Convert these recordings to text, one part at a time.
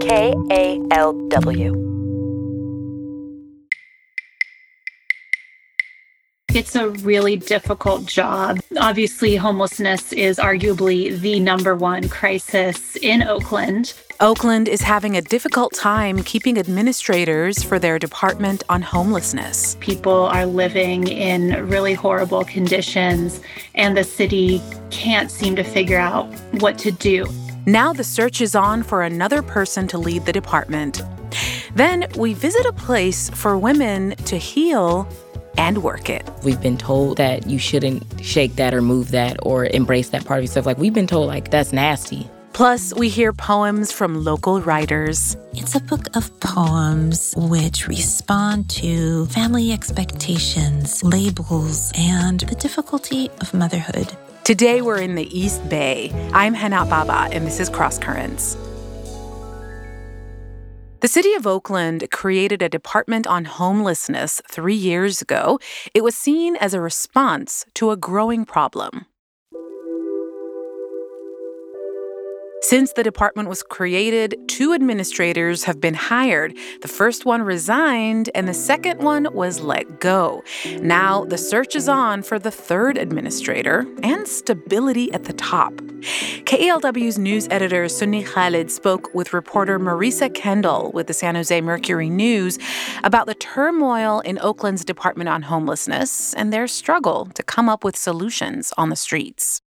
K A L W. It's a really difficult job. Obviously, homelessness is arguably the number one crisis in Oakland. Oakland is having a difficult time keeping administrators for their Department on Homelessness. People are living in really horrible conditions, and the city can't seem to figure out what to do. Now the search is on for another person to lead the department. Then we visit a place for women to heal and work it. We've been told that you shouldn't shake that or move that or embrace that part of yourself. Like, we've been told, like, that's nasty. Plus, we hear poems from local writers. It's a book of poems which respond to family expectations, labels, and the difficulty of motherhood. Today, we're in the East Bay. I'm Hana Baba, and this is Cross Currents. The city of Oakland created a department on homelessness three years ago. It was seen as a response to a growing problem. Since the department was created, two administrators have been hired. The first one resigned, and the second one was let go. Now, the search is on for the third administrator and stability at the top. KALW's news editor Sunni Khalid spoke with reporter Marisa Kendall with the San Jose Mercury News about the turmoil in Oakland's Department on Homelessness and their struggle to come up with solutions on the streets.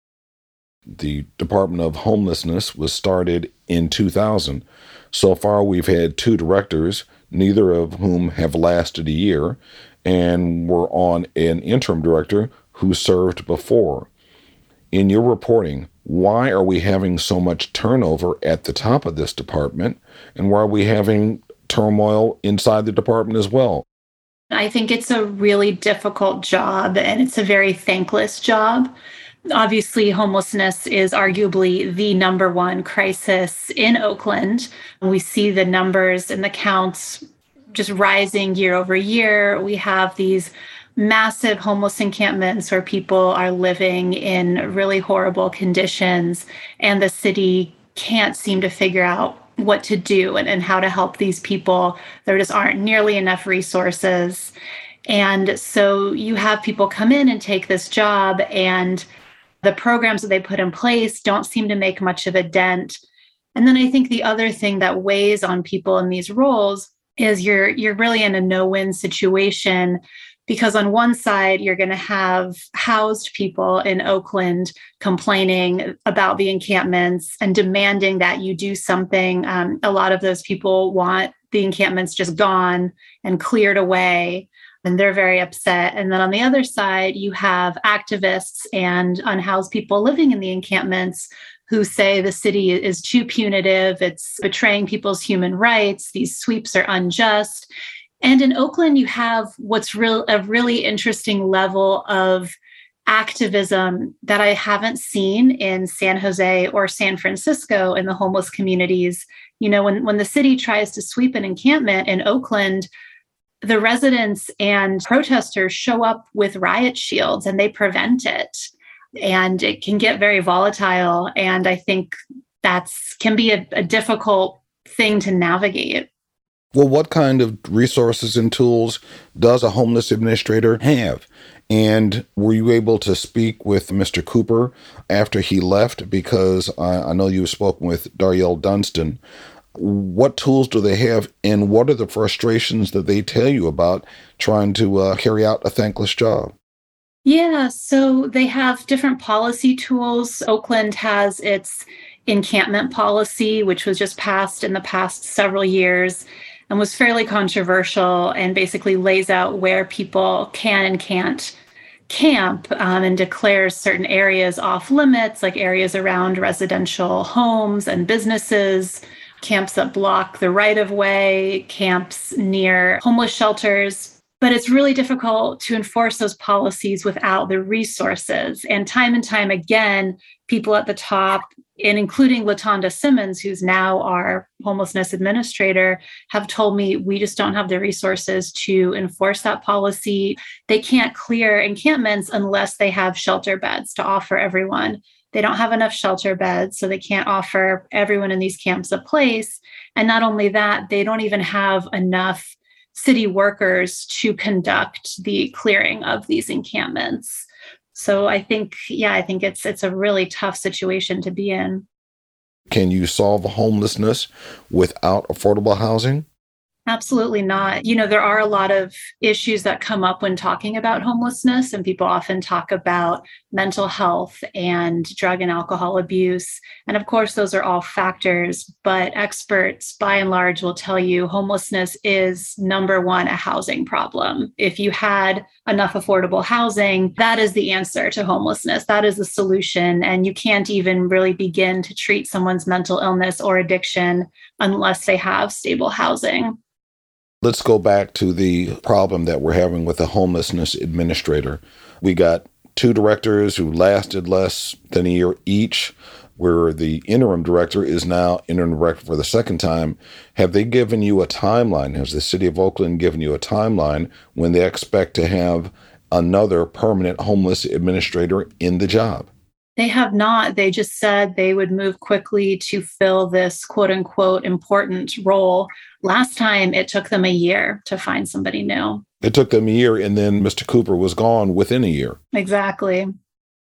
The Department of Homelessness was started in 2000. So far, we've had two directors, neither of whom have lasted a year, and we're on an interim director who served before. In your reporting, why are we having so much turnover at the top of this department, and why are we having turmoil inside the department as well? I think it's a really difficult job and it's a very thankless job. Obviously, homelessness is arguably the number one crisis in Oakland. We see the numbers and the counts just rising year over year. We have these massive homeless encampments where people are living in really horrible conditions, and the city can't seem to figure out what to do and, and how to help these people. There just aren't nearly enough resources. And so you have people come in and take this job, and the programs that they put in place don't seem to make much of a dent. And then I think the other thing that weighs on people in these roles is you're you're really in a no-win situation because on one side you're going to have housed people in Oakland complaining about the encampments and demanding that you do something. Um, a lot of those people want the encampments just gone and cleared away and they're very upset. And then on the other side, you have activists and unhoused people living in the encampments who say the city is too punitive, it's betraying people's human rights, these sweeps are unjust. And in Oakland, you have what's real a really interesting level of activism that I haven't seen in San Jose or San Francisco in the homeless communities. You know, when, when the city tries to sweep an encampment in Oakland, the residents and protesters show up with riot shields and they prevent it and it can get very volatile and i think that's can be a, a difficult thing to navigate well what kind of resources and tools does a homeless administrator have and were you able to speak with Mr. Cooper after he left? Because I, I know you've spoken with Daryel Dunston what tools do they have and what are the frustrations that they tell you about trying to uh, carry out a thankless job? Yeah so they have different policy tools. Oakland has its encampment policy which was just passed in the past several years and was fairly controversial and basically lays out where people can and can't camp um, and declares certain areas off limits like areas around residential homes and businesses camps that block the right of way, camps near homeless shelters. But it's really difficult to enforce those policies without the resources. And time and time again, people at the top, and including Latonda Simmons, who's now our homelessness administrator, have told me we just don't have the resources to enforce that policy. They can't clear encampments unless they have shelter beds to offer everyone They don't have enough shelter beds, so they can't offer everyone in these camps a place. And not only that, they don't even have enough city workers to conduct the clearing of these encampments. So I think, yeah, I think it's it's a really tough situation to be in. Can you solve homelessness without affordable housing? Absolutely not. You know, there are a lot of issues that come up when talking about homelessness, and people often talk about mental health and drug and alcohol abuse. And of course, those are all factors, but experts by and large will tell you homelessness is number one, a housing problem. If you had enough affordable housing, that is the answer to homelessness. That is the solution. And you can't even really begin to treat someone's mental illness or addiction unless they have stable housing. Let's go back to the problem that we're having with the homelessness administrator. We got two directors who lasted less than a year each, where the interim director is now interim director for the second time. Have they given you a timeline? Has the city of Oakland given you a timeline when they expect to have another permanent homeless administrator in the job? They have not. They just said they would move quickly to fill this quote unquote important role. Last time it took them a year to find somebody new. It took them a year, and then Mr. Cooper was gone within a year. Exactly.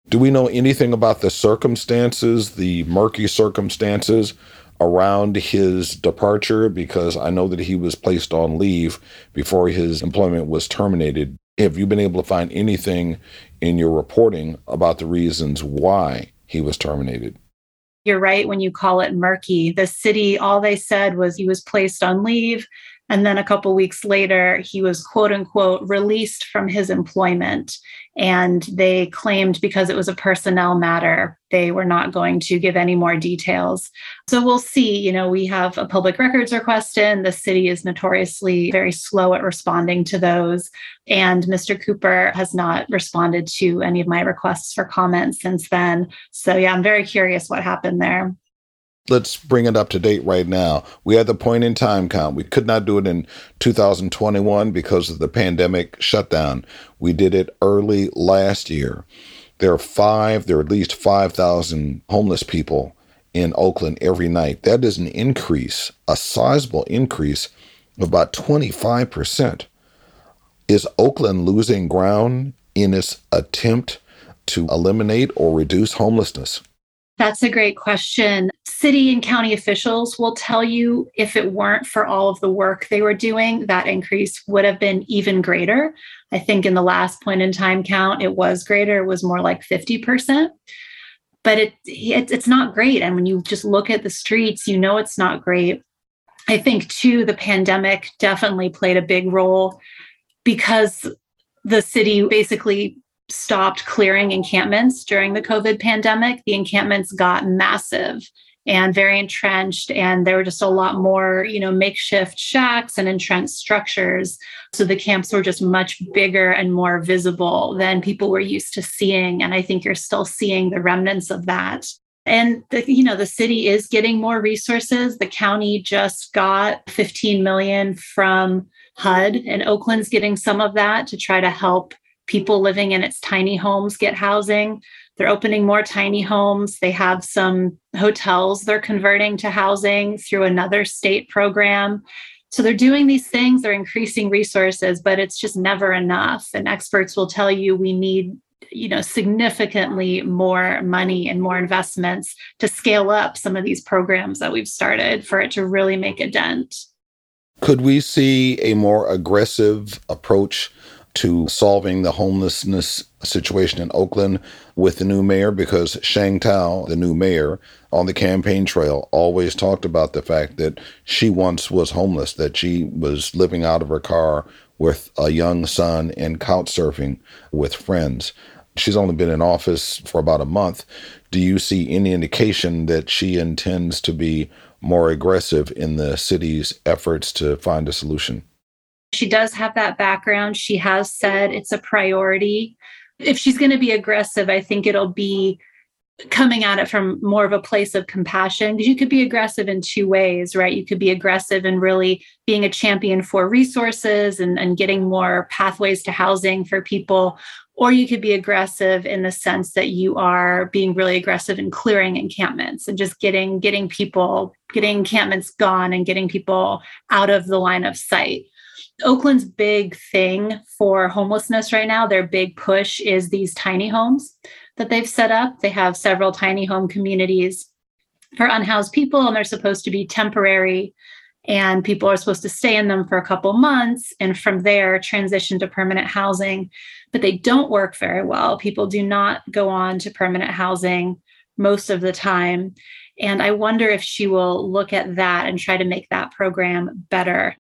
Do we know anything about the circumstances, the murky circumstances around his departure? Because I know that he was placed on leave before his employment was terminated. Have you been able to find anything in your reporting about the reasons why he was terminated? You're right when you call it murky. The city, all they said was he was placed on leave. And then a couple weeks later, he was quote unquote released from his employment. And they claimed because it was a personnel matter, they were not going to give any more details. So we'll see. You know, we have a public records request in. The city is notoriously very slow at responding to those. And Mr. Cooper has not responded to any of my requests for comment since then. So, yeah, I'm very curious what happened there let's bring it up to date right now. We had the point in time count. We could not do it in 2021 because of the pandemic shutdown. We did it early last year. There are five, there are at least 5,000 homeless people in Oakland every night. That is an increase, a sizable increase of about 25%. Is Oakland losing ground in its attempt to eliminate or reduce homelessness? That's a great question. City and county officials will tell you if it weren't for all of the work they were doing, that increase would have been even greater. I think in the last point in time count, it was greater, it was more like 50%. But it, it it's not great. And when you just look at the streets, you know it's not great. I think, too, the pandemic definitely played a big role because the city basically stopped clearing encampments during the COVID pandemic, the encampments got massive and very entrenched and there were just a lot more you know makeshift shacks and entrenched structures. So the camps were just much bigger and more visible than people were used to seeing and i think you're still seeing the remnants of that. And the, you know the city is getting more resources. The county just got 15 million from hud and oakland's getting some of that to try to help people living in its tiny homes get housing. They're opening more tiny homes. They have some hotels they're converting to housing through another state program. So they're doing these things, they're increasing resources, but it's just never enough. And experts will tell you we need you know significantly more money and more investments to scale up some of these programs that we've started for it to really make a dent. Could we see a more aggressive approach to solving the homelessness situation in Oakland with the new mayor because Sheng Thao, the new mayor, on the campaign trail always talked about the fact that she once was homeless, that she was living out of her car with a young son and couch surfing with friends. She's only been in office for about a month. Do you see any indication that she intends to be more aggressive in the city's efforts to find a solution? She does have that background. She has said it's a priority. If she's going to be aggressive, I think it'll be coming at it from more of a place of compassion because you could be aggressive in two ways right you could be aggressive in really being a champion for resources and, and getting more pathways to housing for people or you could be aggressive in the sense that you are being really aggressive in clearing encampments and just getting getting people getting encampments gone and getting people out of the line of sight oakland's big thing for homelessness right now their big push is these tiny homes that they've set up they have several tiny home communities for unhoused people and they're supposed to be temporary and people are supposed to stay in them for a couple months and from there transition to permanent housing but they don't work very well. People do not go on to permanent housing most of the time. And I wonder if she will look at that and try to make that program better.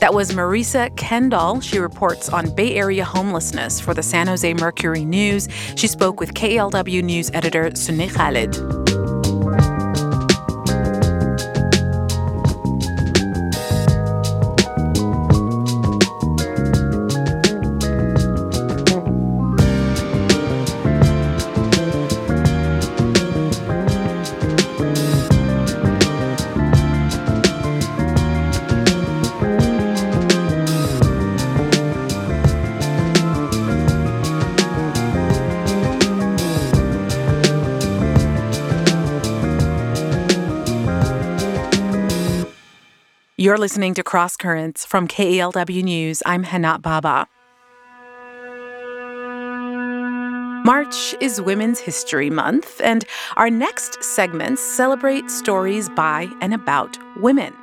That was Marisa Kendall. She reports on Bay Area homelessness for the San Jose Mercury News. She spoke with KLW News editor Sunni Khalid. You're listening to Cross Currents from KALW News. I'm Hana Baba. March is Women's History Month, and our next segments celebrate stories by and about women.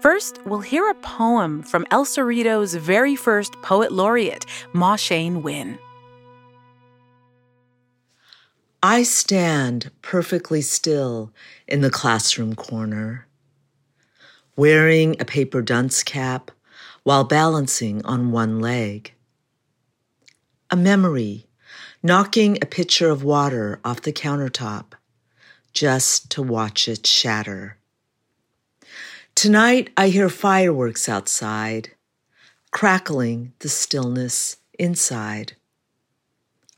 First, we'll hear a poem from El Cerrito's very first poet laureate, Maw Shein Win. I stand perfectly still in the classroom corner wearing a paper dunce cap while balancing on one leg. A memory, knocking a pitcher of water off the countertop just to watch it shatter. Tonight I hear fireworks outside, crackling the stillness inside.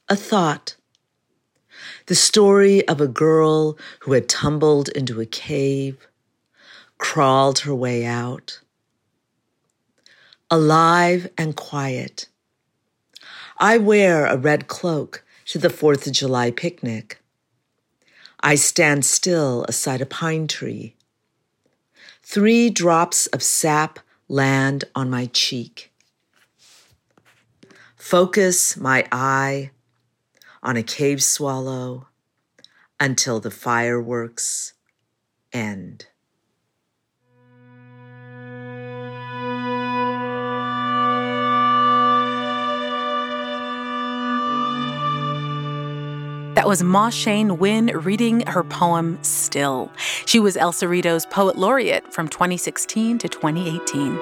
A thought. The story of a girl who had tumbled into a cave crawled her way out. Alive and quiet. I wear a red cloak to the Fourth of July picnic. I stand still aside a pine tree. Three drops of sap land on my cheek. Focus my eye on a cave swallow until the fireworks end. That was Maw Shein Win reading her poem Still. She was El Cerrito's Poet Laureate from 2016 to 2018.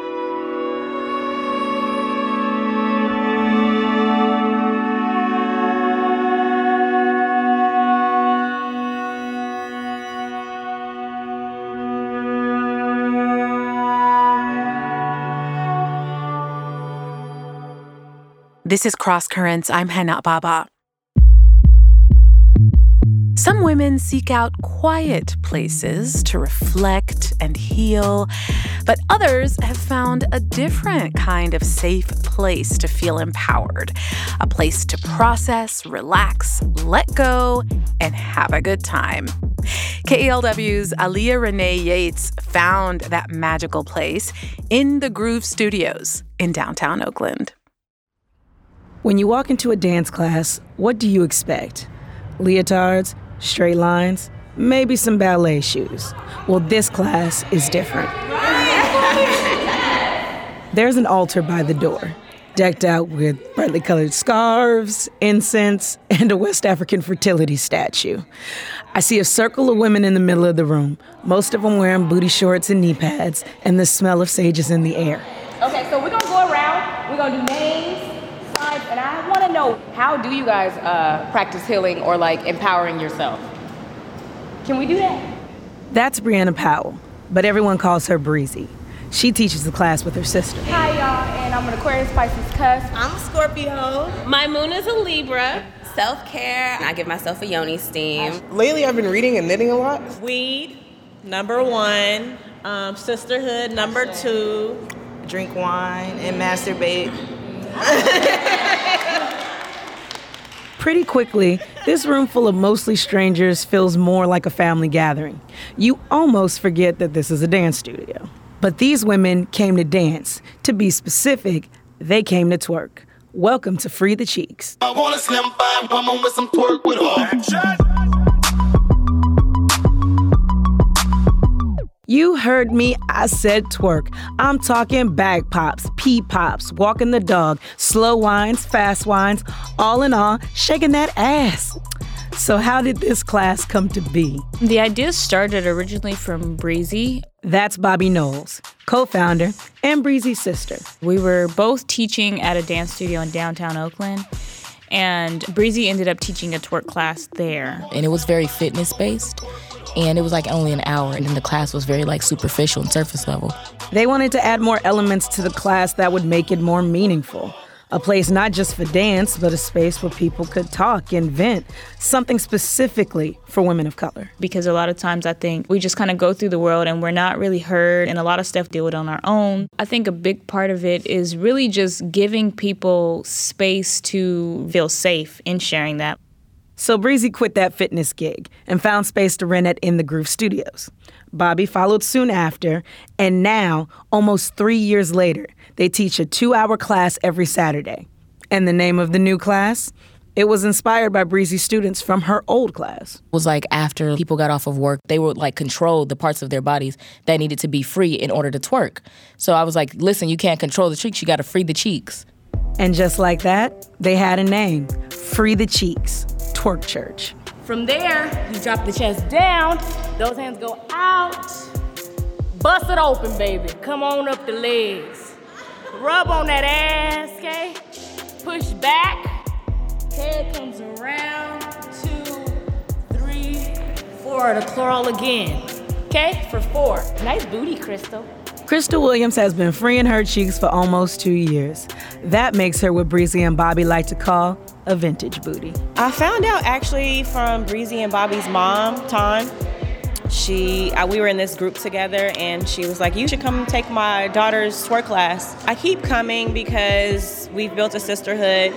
This is Cross Currents. I'm Hana Baba. Some women seek out quiet places to reflect and heal, but others have found a different kind of safe place to feel empowered a place to process, relax, let go, and have a good time. KALW's Aliyah Renee Yates found that magical place in the Groove Studios in downtown Oakland. When you walk into a dance class, what do you expect? Leotards? Straight lines, maybe some ballet shoes. Well, this class is different. There's an altar by the door, decked out with brightly colored scarves, incense, and a West African fertility statue. I see a circle of women in the middle of the room, most of them wearing booty shorts and knee pads, and the smell of sage is in the air. Okay, so we're gonna go around, we're gonna do names, signs, and I wanna know how do you guys uh, practice healing or like empowering yourself? Can we do that? That's Brianna Powell, but everyone calls her Breezy. She teaches the class with her sister. Hi, y'all, and I'm an Aquarius Pisces cusp. I'm a Scorpio. My moon is a Libra. Self care. I give myself a yoni steam. Lately, I've been reading and knitting a lot. Weed, number one. Um, sisterhood, number two. Drink wine and masturbate. Pretty quickly, this room full of mostly strangers feels more like a family gathering. You almost forget that this is a dance studio. But these women came to dance. To be specific, they came to twerk. Welcome to Free the Cheeks. I want a slim fine woman with some twerk with. You heard me, I said twerk. I'm talking bag pops, pee pops, walking the dog, slow wines, fast wines, all in all, shaking that ass. So, how did this class come to be? The idea started originally from Breezy. That's Bobby Knowles, co founder and Breezy's sister. We were both teaching at a dance studio in downtown Oakland. And Breezy ended up teaching a twerk class there. And it was very fitness based and it was like only an hour and then the class was very like superficial and surface level. They wanted to add more elements to the class that would make it more meaningful. A place not just for dance but a space where people could talk and vent. Something specifically for women of color. Because a lot of times i think we just kind of go through the world and we're not really heard and a lot of stuff deal with on our own. I think a big part of it is really just giving people space to feel safe in sharing that so Breezy quit that fitness gig and found space to rent at In the Groove Studios. Bobby followed soon after, and now, almost three years later, they teach a two hour class every Saturday. And the name of the new class? It was inspired by Breezy's students from her old class. It was like after people got off of work, they would like control the parts of their bodies that needed to be free in order to twerk. So I was like, listen, you can't control the cheeks, you gotta free the cheeks. And just like that, they had a name Free the Cheeks. Twerk Church. From there, you drop the chest down, those hands go out. Bust it open, baby. Come on up the legs. Rub on that ass, okay? Push back. Head comes around. Two, three, four. To crawl again. Okay? For four. Nice booty, Crystal. Crystal Williams has been freeing her cheeks for almost two years. That makes her what Breezy and Bobby like to call a vintage booty. I found out actually from Breezy and Bobby's mom, Ton. She, uh, we were in this group together, and she was like, "You should come take my daughter's twerk class." I keep coming because we've built a sisterhood.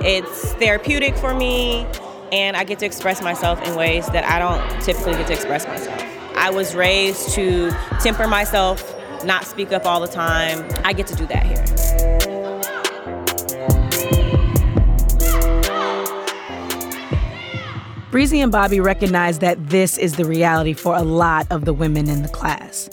It's therapeutic for me, and I get to express myself in ways that I don't typically get to express myself. I was raised to temper myself not speak up all the time. I get to do that here. Breezy and Bobby recognize that this is the reality for a lot of the women in the class.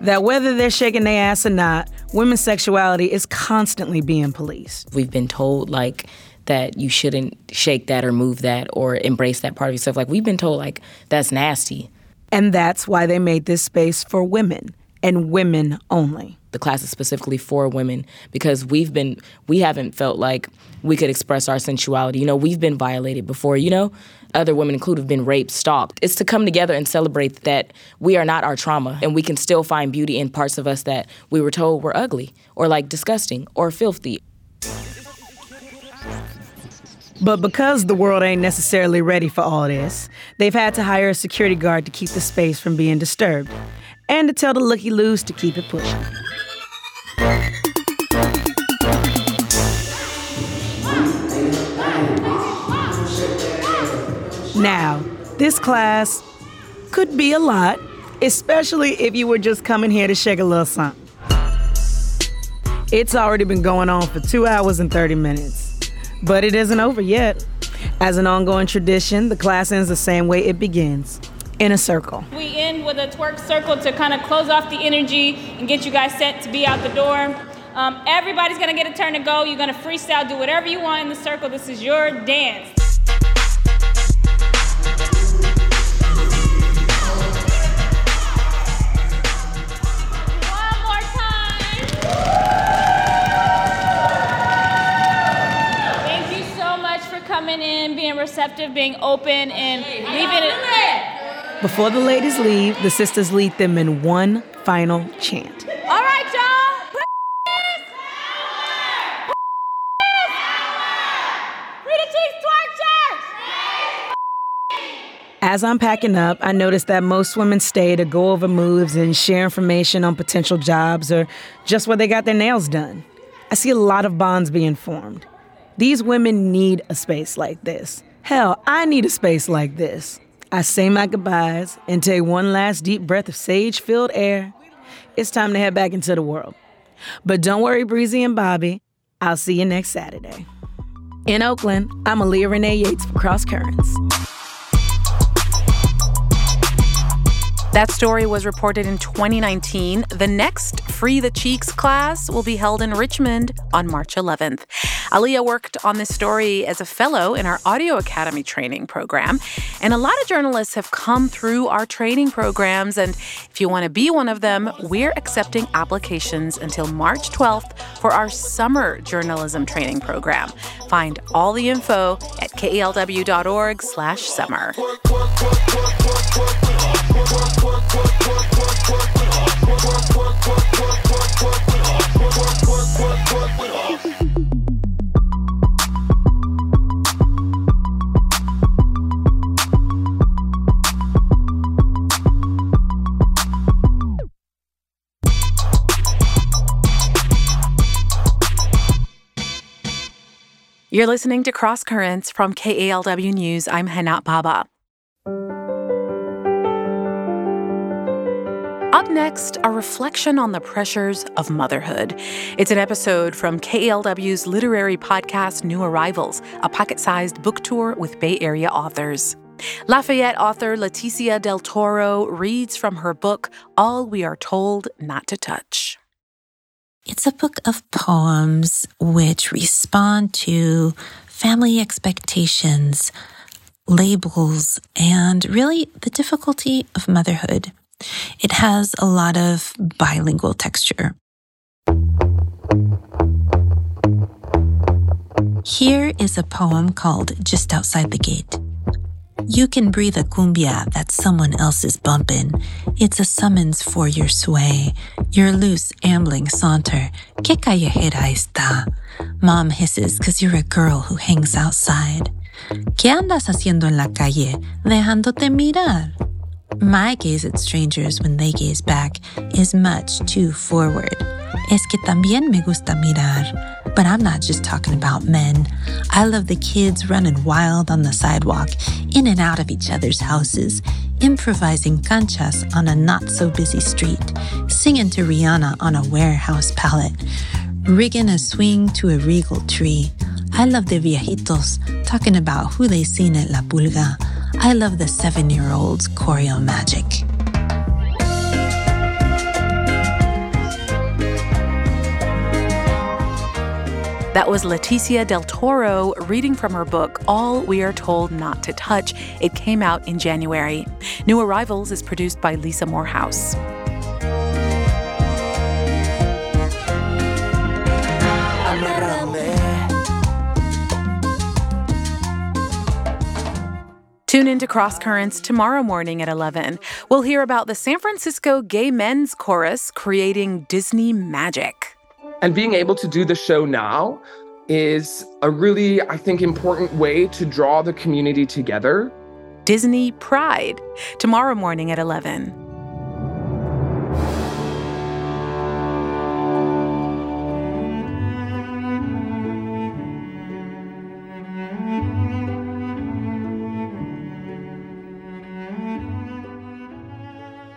That whether they're shaking their ass or not, women's sexuality is constantly being policed. We've been told, like, that you shouldn't shake that or move that or embrace that part of yourself. Like, we've been told, like, that's nasty. And that's why they made this space for women and women only. The class is specifically for women because we've been we haven't felt like we could express our sensuality. You know, we've been violated before, you know? Other women included have been raped, stalked. It's to come together and celebrate that we are not our trauma and we can still find beauty in parts of us that we were told were ugly or like disgusting or filthy. But because the world ain't necessarily ready for all this, they've had to hire a security guard to keep the space from being disturbed and to tell the looky loos to keep it pushing. Now, this class could be a lot, especially if you were just coming here to shake a little something. It's already been going on for two hours and 30 minutes, but it isn't over yet. As an ongoing tradition, the class ends the same way it begins in a circle. We end with a twerk circle to kind of close off the energy and get you guys set to be out the door. Um, everybody's gonna get a turn to go. You're gonna freestyle, do whatever you want in the circle. This is your dance. One more time. Thank you so much for coming in, being receptive, being open, and leaving it. Before the ladies leave, the sisters lead them in one final chant. All right, y'all. As I'm packing up, I notice that most women stay to go over moves and share information on potential jobs or just where they got their nails done. I see a lot of bonds being formed. These women need a space like this. Hell, I need a space like this. I say my goodbyes and take one last deep breath of sage filled air. It's time to head back into the world. But don't worry, Breezy and Bobby. I'll see you next Saturday. In Oakland, I'm Aaliyah Renee Yates for Cross Currents. That story was reported in 2019. The next Free the Cheeks class will be held in Richmond on March 11th. Aaliyah worked on this story as a fellow in our Audio Academy training program. And a lot of journalists have come through our training programs. And if you want to be one of them, we're accepting applications until March 12th for our summer journalism training program. Find all the info at kalw.org slash summer. You're listening to Cross Currents from KALW News. I'm Hana Baba. Next, a reflection on the pressures of motherhood. It's an episode from KALW's literary podcast, New Arrivals, a pocket sized book tour with Bay Area authors. Lafayette author Leticia Del Toro reads from her book, All We Are Told Not to Touch. It's a book of poems which respond to family expectations, labels, and really the difficulty of motherhood. It has a lot of bilingual texture. Here is a poem called Just Outside the Gate. You can breathe a cumbia that someone else is bumping. It's a summons for your sway, your loose, ambling saunter. Que callejera está? Mom hisses cause you're a girl who hangs outside. ¿Qué andas haciendo en la calle? Dejándote mirar. My gaze at strangers when they gaze back is much too forward. Es que también me gusta mirar. But I'm not just talking about men. I love the kids running wild on the sidewalk, in and out of each other's houses, improvising canchas on a not so busy street, singing to Rihanna on a warehouse pallet, rigging a swing to a regal tree. I love the viejitos talking about who they seen at La Pulga. I love the seven year olds' choreo magic. That was Leticia Del Toro reading from her book, All We Are Told Not to Touch. It came out in January. New Arrivals is produced by Lisa Morehouse. Tune into Cross Currents tomorrow morning at 11. We'll hear about the San Francisco Gay Men's Chorus creating Disney magic. And being able to do the show now is a really, I think, important way to draw the community together. Disney Pride, tomorrow morning at 11.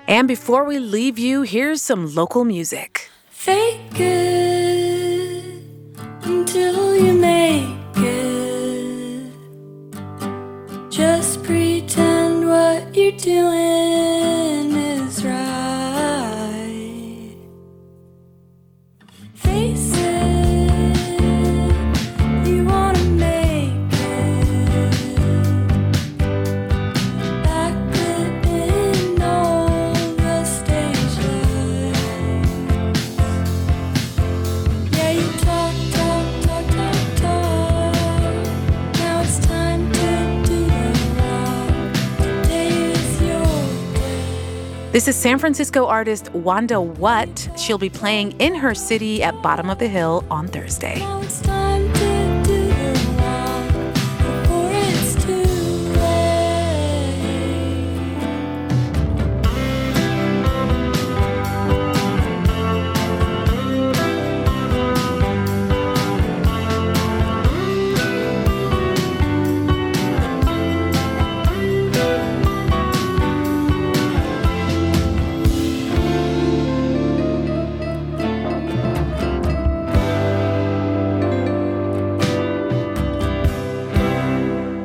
And before we leave you, here's some local music. Fake it This is San Francisco artist Wanda What. She'll be playing in her city at Bottom of the Hill on Thursday.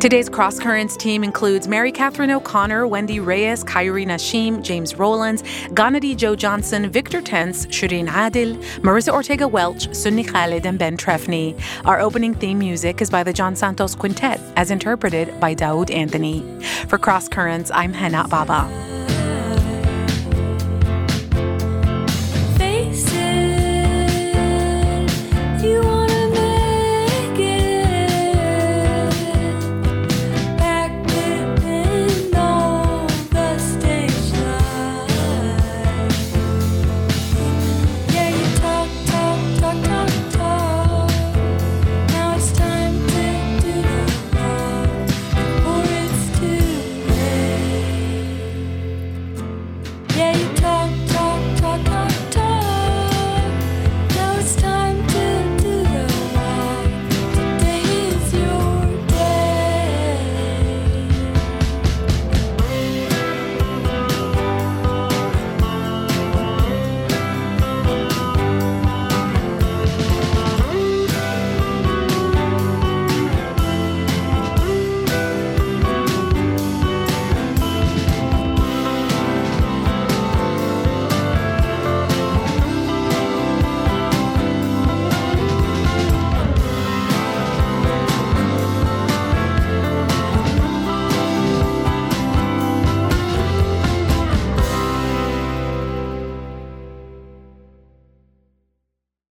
Today's Cross Currents team includes Mary Catherine O'Connor, Wendy Reyes, Kyrie Nashim, James Rowlands, Ghanadi Joe Johnson, Victor Tense, Shireen Adil, Marissa Ortega Welch, Sunni Khalid, and Ben Trefny. Our opening theme music is by the John Santos Quintet, as interpreted by Daoud Anthony. For Cross Currents, I'm Hana Baba. yeah.